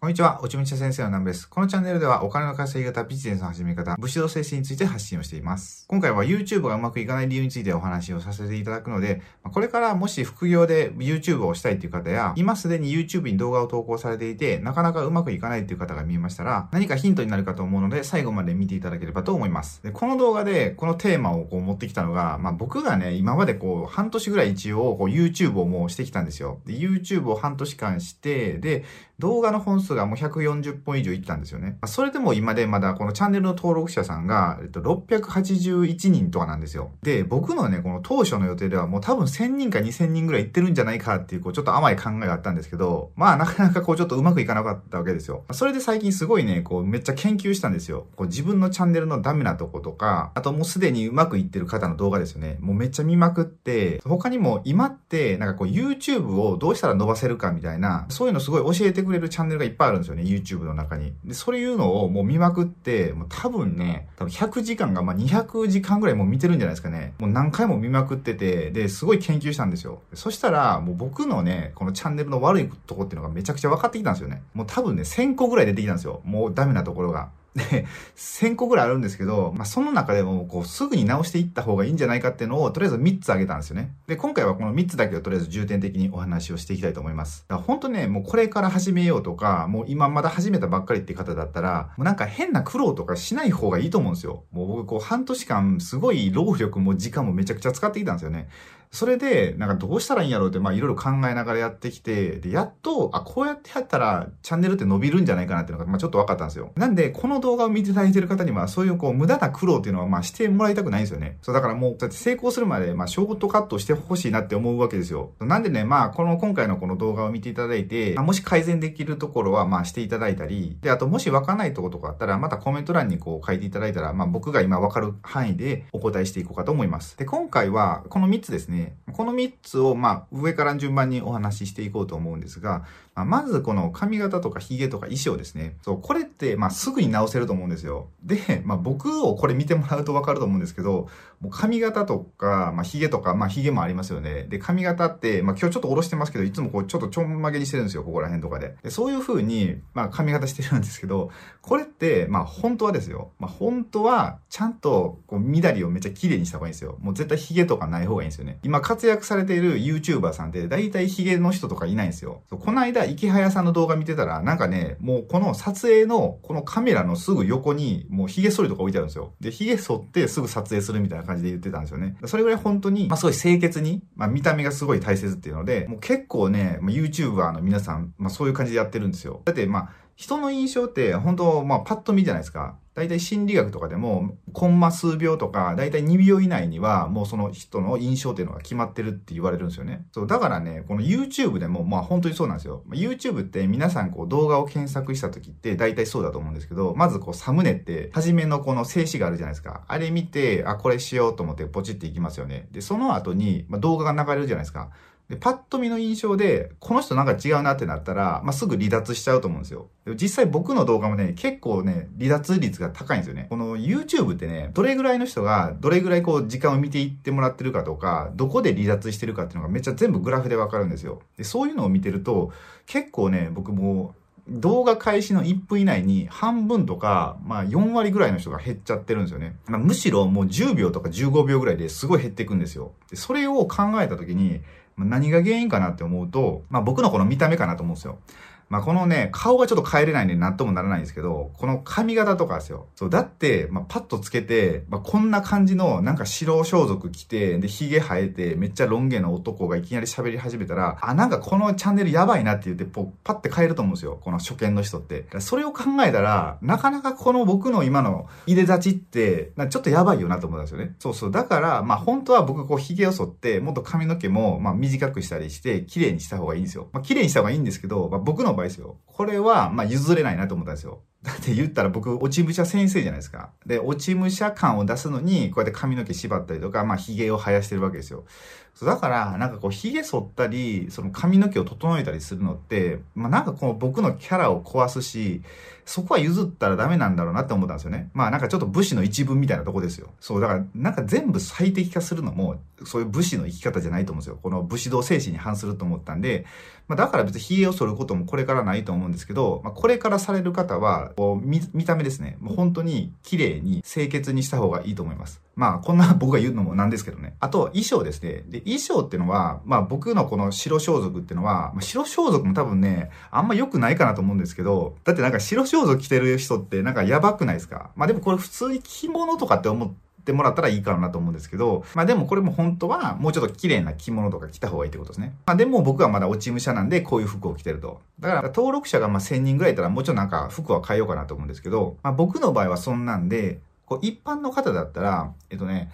こんにちは、おちむち先生の南部です。このチャンネルではお金の稼ぎ方、ビジネスの始め方、武士道精神について発信をしています。今回は YouTube がうまくいかない理由についてお話をさせていただくので、これからもし副業で YouTube をしたいという方や、今すでに YouTube に動画を投稿されていて、なかなかうまくいかないという方が見えましたら、何かヒントになるかと思うので、最後まで見ていただければと思います。でこの動画でこのテーマをこう持ってきたのが、まあ、僕がね、今までこう半年ぐらい一応こう YouTube をもうしてきたんですよ。で YouTube を半年間して、で、動画の本数がもう140本以上いったんですよね。それでも今でまだこのチャンネルの登録者さんが、えっと、681人とかなんですよ。で、僕のね、この当初の予定ではもう多分1000人か2000人ぐらいいってるんじゃないかっていう、こう、ちょっと甘い考えがあったんですけど、まあなかなかこうちょっとうまくいかなかったわけですよ。それで最近すごいね、こう、めっちゃ研究したんですよ。こう、自分のチャンネルのダメなとことか、あともうすでにうまくいってる方の動画ですよね。もうめっちゃ見まくって、他にも今って、なんかこう、YouTube をどうしたら伸ばせるかみたいな、そういうのすごい教えてくくれるチャンネルがいっぱいあるんですよね、YouTube の中に。で、そういうのをもう見まくって、もう多分ね、多分100時間がまあ200時間ぐらいもう見てるんじゃないですかね。もう何回も見まくってて、で、すごい研究したんですよ。そしたら、もう僕のね、このチャンネルの悪いとこっていうのがめちゃくちゃ分かってきたんですよね。もう多分ね、1000個ぐらい出てきたんですよ。もうダメなところが。で、1000個ぐらいあるんですけど、まあ、その中でも、こう、すぐに直していった方がいいんじゃないかっていうのを、とりあえず3つ挙げたんですよね。で、今回はこの3つだけをとりあえず重点的にお話をしていきたいと思います。だから本当ね、もうこれから始めようとか、もう今まだ始めたばっかりって方だったら、もうなんか変な苦労とかしない方がいいと思うんですよ。もう僕、こう、半年間、すごい労力も時間もめちゃくちゃ使ってきたんですよね。それで、なんかどうしたらいいんやろうって、まあいろいろ考えながらやってきて、で、やっと、あ、こうやってやったらチャンネルって伸びるんじゃないかなっていうのが、まあちょっと分かったんですよ。なんで、この動画を見ていただいてる方には、そういうこう、無駄な苦労っていうのは、まあしてもらいたくないんですよね。そう、だからもう、だって成功するまで、まあショートカットしてほしいなって思うわけですよ。なんでね、まあこの、今回のこの動画を見ていただいて、まあ、もし改善できるところは、まあしていただいたり、で、あともし分かんないところとかあったら、またコメント欄にこう書いていただいたら、まあ僕が今分かる範囲でお答えしていこうかと思います。で、今回は、この3つですね。この3つを、まあ、上から順番にお話ししていこうと思うんですが、まあ、まずこの髪型とか髭とか衣装ですね。そう、これって、まあ、すぐに直せると思うんですよ。で、まあ、僕をこれ見てもらうとわかると思うんですけど、もう髪型とか、まあ、髭とか、まあ、髭もありますよね。で、髪型って、まあ、今日ちょっと下ろしてますけど、いつもこう、ちょっとちょんまげにしてるんですよ、ここら辺とかで。でそういう風に、まあ、髪型してるんですけど、これって、まあ、本当はですよ。まあ、本当は、ちゃんと、こう、緑をめっちゃ綺麗にした方がいいんですよ。もう絶対髭とかない方がいいんですよね。今活躍されている YouTuber さんって、大体髭の人とかいないんですよ。この間、池早さんの動画見てたら、なんかね、もうこの撮影の、このカメラのすぐ横に、もう髭剃りとか置いてあるんですよ。で、髭剃ってすぐ撮影するみたいな感じで言ってたんですよね。それぐらい本当に、まあすごい清潔に、まあ見た目がすごい大切っていうので、もう結構ね、まあ、YouTuber の皆さん、まあそういう感じでやってるんですよ。だってまあ、人の印象って本当、まあパッと見じゃないですか。大体心理学とかでも、コンマ数秒とか、大体2秒以内には、もうその人の印象っていうのが決まってるって言われるんですよね。そう、だからね、この YouTube でも、まあ本当にそうなんですよ。YouTube って皆さんこう動画を検索した時って大体そうだと思うんですけど、まずこうサムネって、初めのこの静止があるじゃないですか。あれ見て、あ、これしようと思ってポチっていきますよね。で、その後に、ま、動画が流れるじゃないですか。で、パッと見の印象で、この人なんか違うなってなったら、まあ、すぐ離脱しちゃうと思うんですよ。でも実際僕の動画もね、結構ね、離脱率が高いんですよね。この YouTube ってね、どれぐらいの人が、どれぐらいこう時間を見ていってもらってるかとか、どこで離脱してるかっていうのがめっちゃ全部グラフでわかるんですよ。で、そういうのを見てると、結構ね、僕も動画開始の1分以内に半分とか、まあ4割ぐらいの人が減っちゃってるんですよね。まあ、むしろもう10秒とか15秒ぐらいですごい減っていくんですよ。でそれを考えた時に、何が原因かなって思うと、まあ僕のこの見た目かなと思うんですよ。まあ、このね、顔がちょっと変えれないんで何ともならないんですけど、この髪型とかですよ。そう、だって、まあ、パッとつけて、まあ、こんな感じの、なんか白装束着て、で、髭生えて、めっちゃロン毛の男がいきなり喋り始めたら、あ、なんかこのチャンネルやばいなって言って、ポパッて変えると思うんですよ。この初見の人って。それを考えたら、なかなかこの僕の今の入れ立ちって、ちょっとやばいよなと思うんですよね。そうそう。だから、まあ、本当は僕こう髭を剃って、もっと髪の毛も、まあ、短くしたりして、綺麗にした方がいいんですよ。まあ、綺麗にした方がいいんですけど、まあ、僕の場合ですよ。これは、まあ、譲れないなと思ったんですよ。だって言ったら僕、落ち武者先生じゃないですか。で、落ち武者感を出すのに、こうやって髪の毛縛ったりとか、まあ、髭を生やしてるわけですよ。だから、なんかこう、髭剃ったり、その髪の毛を整えたりするのって、まあ、なんかこの僕のキャラを壊すし、そこは譲ったらダメなんだろうなって思ったんですよね。まあなんかちょっと武士の一文みたいなとこですよ。そう、だからなんか全部最適化するのも、そういう武士の生き方じゃないと思うんですよ。この武士道精神に反すると思ったんで、まあだから別に髭を剃ることもこれからないと思うんですけど、まあこれからされる方は、こう見、見た目ですね。もう本当に綺麗に清潔にした方がいいと思います。まあこんな僕が言うのもなんですけどね。あと衣装ですね。で、衣装ってのは、まあ僕のこの白装束ってのは、まあ、白装束も多分ね、あんま良くないかなと思うんですけど、だってなんか白装束着てる人ってなんかやばくないですか？まあでもこれ普通に着物とかって思っててもらったらいいかなと思うんですけど、まあでもこれも本当はもうちょっと綺麗な着物とか着た方がいいってことですね。まあでも僕はまだ落ち武者なんでこういう服を着てると。だから登録者がまあ1000人ぐらいいたらもうちょっとなんか服は変えようかなと思うんですけど、まあ僕の場合はそんなんで、こう一般の方だったら、えっとね、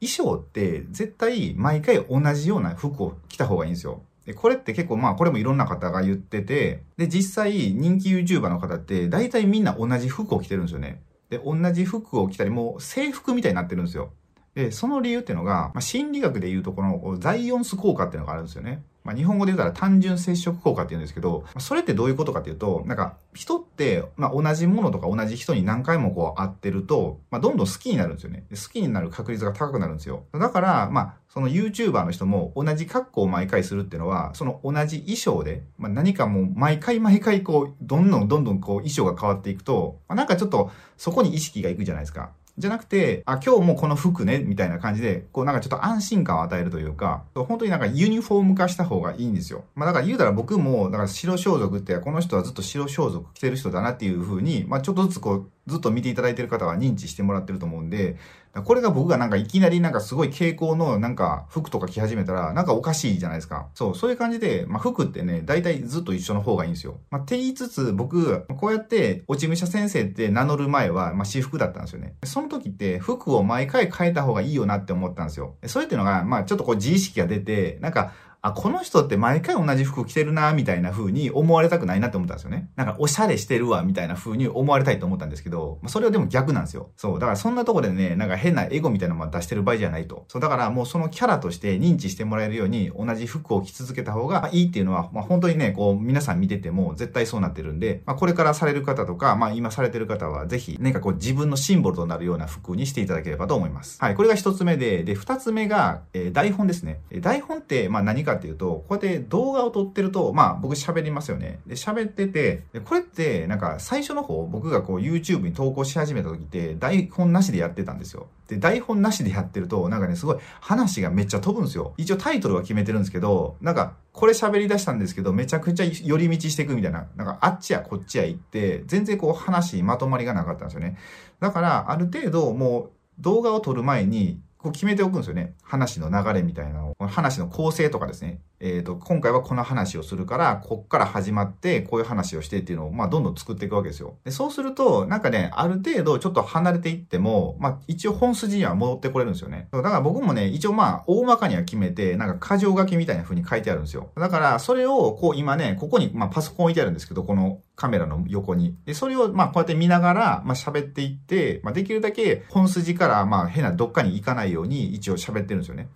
衣装って絶対毎回同じような服を着た方がいいんですよ。で、これって結構まあこれもいろんな方が言ってて、で、実際人気 YouTuber の方って大体みんな同じ服を着てるんですよね。で、同じ服を着たりもう制服みたいになってるんですよ。で、その理由っていうのが、まあ、心理学で言うとこのザイオンス効果っていうのがあるんですよね。まあ、日本語で言ったら単純接触効果って言うんですけど、それってどういうことかっていうと、なんか人って、まあ、同じものとか同じ人に何回もこう会ってると、まあ、どんどん好きになるんですよね。好きになる確率が高くなるんですよ。だから、まあ、その YouTuber の人も同じ格好を毎回するっていうのは、その同じ衣装で、まあ、何かもう毎回毎回こう、どんどんどんどんこう衣装が変わっていくと、まあ、なんかちょっとそこに意識がいくじゃないですか。じゃなくて、あ、今日もこの服ね、みたいな感じで、こうなんかちょっと安心感を与えるというか、本当になんかユニフォーム化した方がいいんですよ。まあだから言うたら僕も、だから白装束って、この人はずっと白装束着てる人だなっていう風に、まあちょっとずつこう、ずっと見ていただいてる方は認知してもらってると思うんで、これが僕がなんかいきなりなんかすごい傾向のなんか服とか着始めたらなんかおかしいじゃないですか。そう、そういう感じで、まあ服ってね、大体ずっと一緒の方がいいんですよ。まあって言いつつ僕、こうやって落ち武者先生って名乗る前は、まあ私服だったんですよね。その時って服を毎回変えた方がいいよなって思ったんですよ。それっていうのが、まあちょっとこう自意識が出て、なんかあ、この人って毎回同じ服着てるな、みたいな風に思われたくないなって思ったんですよね。なんか、おしゃれしてるわ、みたいな風に思われたいと思ったんですけど、それはでも逆なんですよ。そう。だからそんなとこでね、なんか変なエゴみたいなのも出してる場合じゃないと。そう。だからもうそのキャラとして認知してもらえるように、同じ服を着続けた方がいいっていうのは、まあ本当にね、こう、皆さん見てても絶対そうなってるんで、まあこれからされる方とか、まあ今されてる方はぜひ、何かこう自分のシンボルとなるような服にしていただければと思います。はい。これが一つ目で、で、二つ目が、えー、台本ですね。台本って、まあ何かかっていうと、こうやって動画を撮ってると、まあ僕喋りますよね。で、喋ってて、でこれってなんか最初の方僕がこう YouTube に投稿し始めた時って台本なしでやってたんですよ。で、台本なしでやってるとなんかね、すごい話がめっちゃ飛ぶんですよ。一応タイトルは決めてるんですけど、なんかこれ喋り出したんですけど、めちゃくちゃ寄り道していくみたいな、なんかあっちやこっちや行って、全然こう話まとまりがなかったんですよね。だから、ある程度もう動画を撮る前に、こう決めておくんですよね。話の流れみたいなのを。話の構成とかですね。えっ、ー、と、今回はこの話をするから、こっから始まって、こういう話をしてっていうのを、まあ、どんどん作っていくわけですよ。で、そうすると、なんかね、ある程度ちょっと離れていっても、まあ、一応本筋には戻ってこれるんですよね。だから僕もね、一応まあ、大まかには決めて、なんか箇条書きみたいな風に書いてあるんですよ。だから、それを、こう今ね、ここに、まあ、パソコン置いてあるんですけど、このカメラの横に。で、それを、まあ、こうやって見ながら、まあ、喋っていって、まあ、できるだけ本筋から、まあ、変などっかに行かないように、一応喋ってるんですよね。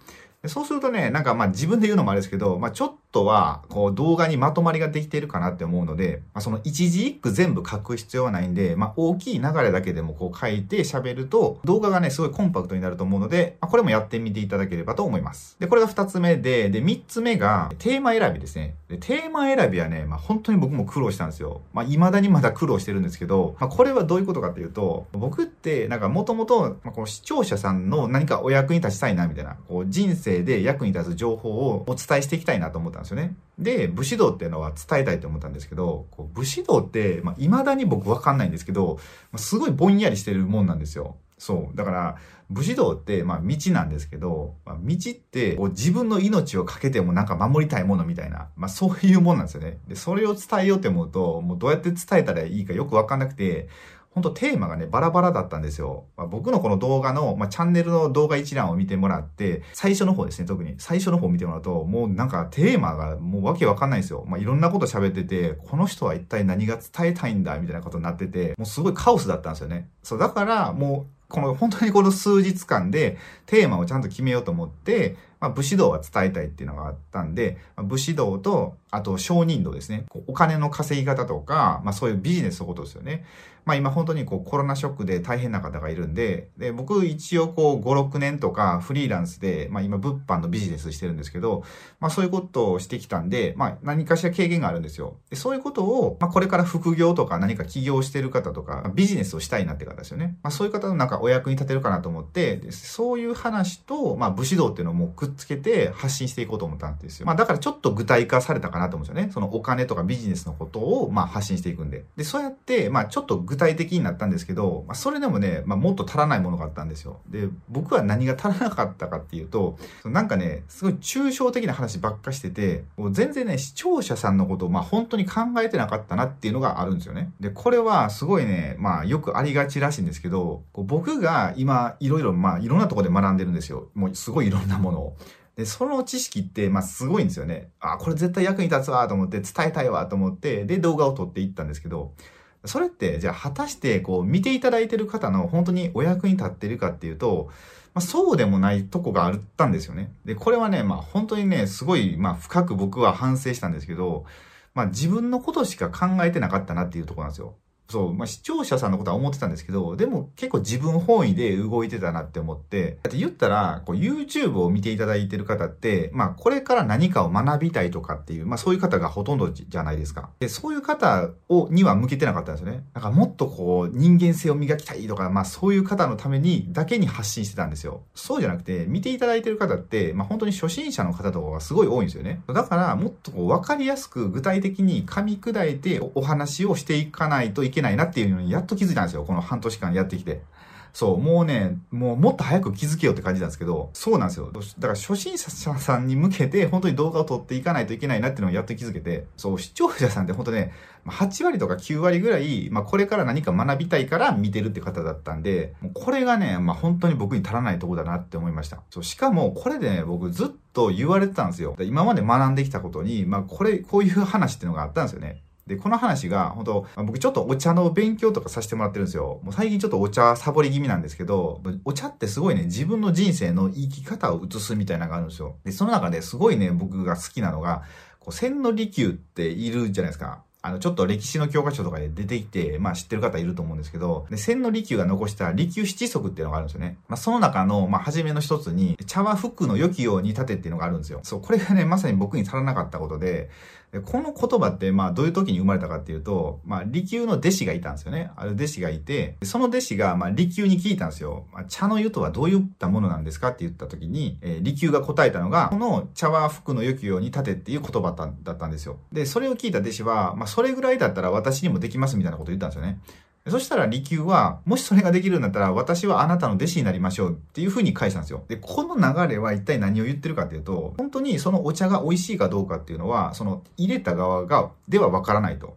そうするとね、なんかまあ自分で言うのもあれですけど、まあちょっとは、こう動画にまとまりができているかなって思うので、まあその一字一句全部書く必要はないんで、まあ大きい流れだけでもこう書いて喋ると、動画がね、すごいコンパクトになると思うので、まあこれもやってみていただければと思います。で、これが二つ目で、で、三つ目が、テーマ選びですね。で、テーマ選びはね、まあ本当に僕も苦労したんですよ。まあ未だにまだ苦労してるんですけど、まあこれはどういうことかっていうと、僕ってなんかもともと、まあこの視聴者さんの何かお役に立ちたいなみたいな、こう人生で役に立つ情報をお伝えしていきたいなと思ったんですよね。で、武士道っていうのは伝えたいと思ったんですけど、こう武士道って、まあ、未だに僕わかんないんですけど、まあ、すごいぼんやりしてるもんなんですよ。そう。だから、武士道って、まあ、道なんですけど、まあ、道って、自分の命をかけてもなんか守りたいものみたいな、まあ、そういうもんなんですよね。で、それを伝えようって思うと、もうどうやって伝えたらいいかよくわかんなくて、本当テーマがね、バラバラだったんですよ。まあ、僕のこの動画の、まあ、チャンネルの動画一覧を見てもらって、最初の方ですね、特に。最初の方を見てもらうと、もうなんかテーマがもうわけわかんないんですよ。まあ、いろんなこと喋ってて、この人は一体何が伝えたいんだ、みたいなことになってて、もうすごいカオスだったんですよね。そう、だからもう、この本当にこの数日間でテーマをちゃんと決めようと思って、まあ、武士道は伝えたいっていうのがあったんで、まあ、武士道と、あと商人道ですね。お金の稼ぎ方とか、まあそういうビジネスのことですよね。まあ今本当にこうコロナショックで大変な方がいるんで、で、僕一応こう5、6年とかフリーランスで、まあ今物販のビジネスしてるんですけど、まあそういうことをしてきたんで、まあ何かしら経験があるんですよ。でそういうことを、まあこれから副業とか何か起業してる方とか、ビジネスをしたいなって方ですよね。まあそういう方のなんかお役に立てるかなと思って、そういう話と、まあ武士道っていうのをもうくっつけて発信していこうと思ったんですよ。まあだからちょっと具体化されたかなと思うんですよね。そのお金とかビジネスのことを、まあ発信していくんで。で、そうやって、まあちょっと具体的になったんですけど、まあ、それでもね、まあ、もっと足らないものがあったんですよ。で、僕は何が足らなかったかっていうと、なんかね、すごい抽象的な話ばっかしてて、もう全然ね、視聴者さんのことを、まあ、本当に考えてなかったなっていうのがあるんですよね。で、これはすごいね、まあ、よくありがちらしいんですけど、こう僕が今、いろいろ、まあ、いろんなとこで学んでるんですよ。もう、すごいいろんなものを。で、その知識って、まあ、すごいんですよね。あ、これ絶対役に立つわと思って、伝えたいわと思って、で、動画を撮っていったんですけど、それって、じゃあ果たしてこう見ていただいてる方の本当にお役に立ってるかっていうと、まあ、そうでもないとこがあったんですよね。で、これはね、まあ本当にね、すごい、まあ深く僕は反省したんですけど、まあ自分のことしか考えてなかったなっていうとこなんですよ。そう、まあ、視聴者さんのことは思ってたんですけど、でも結構自分本位で動いてたなって思って、だって言ったら、こう YouTube を見ていただいてる方って、まあこれから何かを学びたいとかっていう、まあそういう方がほとんどじゃないですか。で、そういう方を、には向けてなかったんですよね。だからもっとこう人間性を磨きたいとか、まあそういう方のためにだけに発信してたんですよ。そうじゃなくて、見ていただいてる方って、まあ本当に初心者の方とかがすごい多いんですよね。だからもっとこう分かりやすく具体的に噛み砕いてお話をしていかないといけないないなっていうのにやっと気づいたんですよ。この半年間やってきて。そう、もうね、もうもっと早く気づけよって感じなんですけど、そうなんですよ。だから初心者さんに向けて本当に動画を撮っていかないといけないなっていうのをやっと気づけて、そう、視聴者さんって本当ね、8割とか9割ぐらい、まあこれから何か学びたいから見てるって方だったんで、これがね、まあ本当に僕に足らないとこだなって思いました。そう、しかもこれでね、僕ずっと言われてたんですよ。今まで学んできたことに、まあこれ、こういう話っていうのがあったんですよね。で、この話が、本当僕ちょっとお茶の勉強とかさせてもらってるんですよ。もう最近ちょっとお茶サボり気味なんですけど、お茶ってすごいね、自分の人生の生き方を映すみたいなのがあるんですよ。で、その中ですごいね、僕が好きなのが、こう、千利休っているじゃないですか。あの、ちょっと歴史の教科書とかで出てきて、まあ知ってる方いると思うんですけど、で、千利休が残した利休七則っていうのがあるんですよね。まあその中の、まあ初めの一つに、茶は服の良きように立てっていうのがあるんですよ。そう、これがね、まさに僕に足らなかったことで、この言葉って、まあ、どういう時に生まれたかっていうと、まあ、利休の弟子がいたんですよね。ある弟子がいて、その弟子が、まあ、利休に聞いたんですよ。まあ、茶の湯とはどういったものなんですかって言った時に、えー、利休が答えたのが、この茶は服の良きように立てっていう言葉だったんですよ。で、それを聞いた弟子は、まあ、それぐらいだったら私にもできますみたいなことを言ったんですよね。そしたら利休は、もしそれができるんだったら、私はあなたの弟子になりましょうっていう風に返したんですよ。で、この流れは一体何を言ってるかっていうと、本当にそのお茶が美味しいかどうかっていうのは、その入れた側が、ではわからないと。だか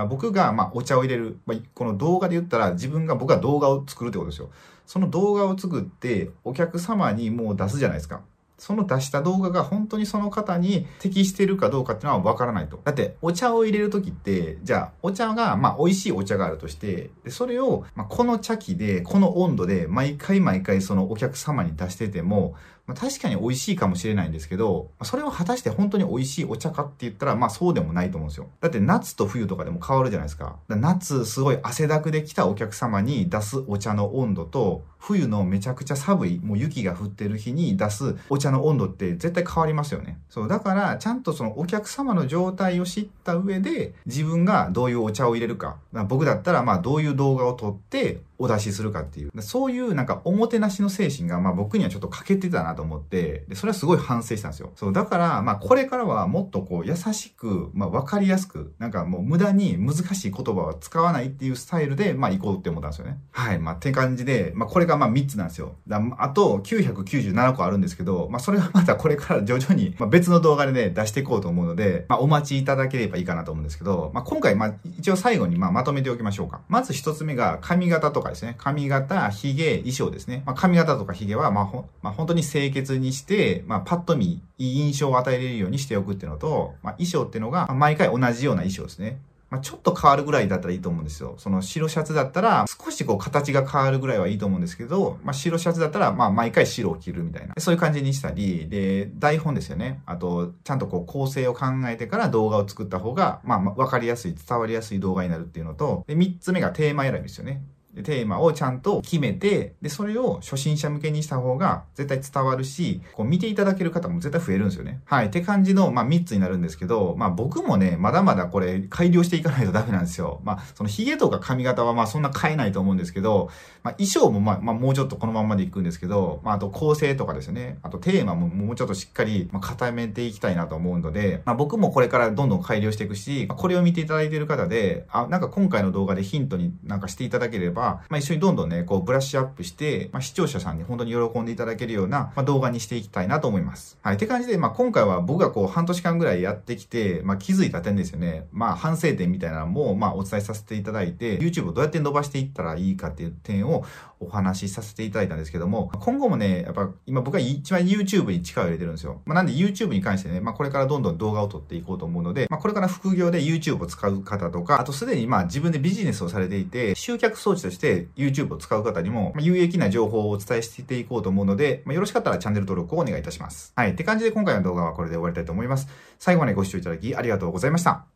ら僕が、まあ、お茶を入れる。まあ、この動画で言ったら、自分が、僕が動画を作るってことですよ。その動画を作って、お客様にもう出すじゃないですか。その出した動画が本当にその方に適してるかどうかっていうのはわからないと。だって、お茶を入れるときって、じゃあ、お茶が、まあ、美味しいお茶があるとして、でそれを、まあ、この茶器で、この温度で、毎回毎回そのお客様に出してても、まあ、確かに美味しいかもしれないんですけど、それを果たして本当に美味しいお茶かって言ったら、まあそうでもないと思うんですよ。だって夏と冬とかでも変わるじゃないですか。か夏すごい汗だくで来たお客様に出すお茶の温度と、冬のめちゃくちゃ寒い、もう雪が降ってる日に出すお茶の温度って絶対変わりますよね。そう、だからちゃんとそのお客様の状態を知った上で、自分がどういうお茶を入れるか。僕だったらまあどういう動画を撮って、お出しするかっていう。そういうなんかおもてなしの精神がまあ僕にはちょっと欠けてたなと思って、でそれはすごい反省したんですよ。そう、だからまあこれからはもっとこう優しく、まあわかりやすく、なんかもう無駄に難しい言葉は使わないっていうスタイルでまあ行こうって思ったんですよね。はい。まあって感じで、まあこれがまあ3つなんですよ。だあと997個あるんですけど、まあそれはまたこれから徐々に、まあ、別の動画でね出していこうと思うので、まあお待ちいただければいいかなと思うんですけど、まあ今回まあ一応最後にまあまとめておきましょうか。まず1つ目が髪型とかですね。髪型、髭、衣装ですね。まあ髪型とか髭はまあほ、まあ、本当に清潔にして、まあパッと見いい印象を与えれるようにしておくっていうのと、まあ衣装っていうのが、毎回同じような衣装ですね。まあ、ちょっと変わるぐらいだったらいいと思うんですよ。その白シャツだったら少しこう形が変わるぐらいはいいと思うんですけど、まあ、白シャツだったらまあ毎回白を着るみたいな。そういう感じにしたり、で、台本ですよね。あと、ちゃんとこう構成を考えてから動画を作った方が、まあわかりやすい、伝わりやすい動画になるっていうのと、で、三つ目がテーマ選びですよね。テーマをちゃんと決めて、で、それを初心者向けにした方が絶対伝わるし、こう見ていただける方も絶対増えるんですよね。はい。って感じの、まあ3つになるんですけど、まあ僕もね、まだまだこれ改良していかないとダメなんですよ。まあその髭とか髪型はまあそんな変えないと思うんですけど、まあ衣装もまあ、まあ、もうちょっとこのままでいくんですけど、まああと構成とかですよね。あとテーマももうちょっとしっかり固めていきたいなと思うので、まあ僕もこれからどんどん改良していくし、これを見ていただいている方で、あ、なんか今回の動画でヒントになんかしていただければ、まあ一緒にどんどんね、こうブラッシュアップして、まあ、視聴者さんに本当に喜んでいただけるような、まあ、動画にしていきたいなと思います。はい。って感じで、まあ、今回は僕がこう半年間ぐらいやってきて、まあ、気づいた点ですよね。まあ、反省点みたいなのも、まあ、お伝えさせていただいて、YouTube をどうやって伸ばしていったらいいかっていう点をお話しさせていただいたんですけども、今後もね、やっぱ今僕は一番 YouTube に力を入れてるんですよ。まあ、なんで YouTube に関してね、まあ、これからどんどん動画を撮っていこうと思うので、まあ、これから副業で YouTube を使う方とか、あとすでにまあ自分でビジネスをされていて、集客装置としてして YouTube を使う方にも、ま有益な情報をお伝えしていこうと思うので、まあ、よろしかったらチャンネル登録をお願いいたします。はい。って感じで今回の動画はこれで終わりたいと思います。最後までご視聴いただきありがとうございました。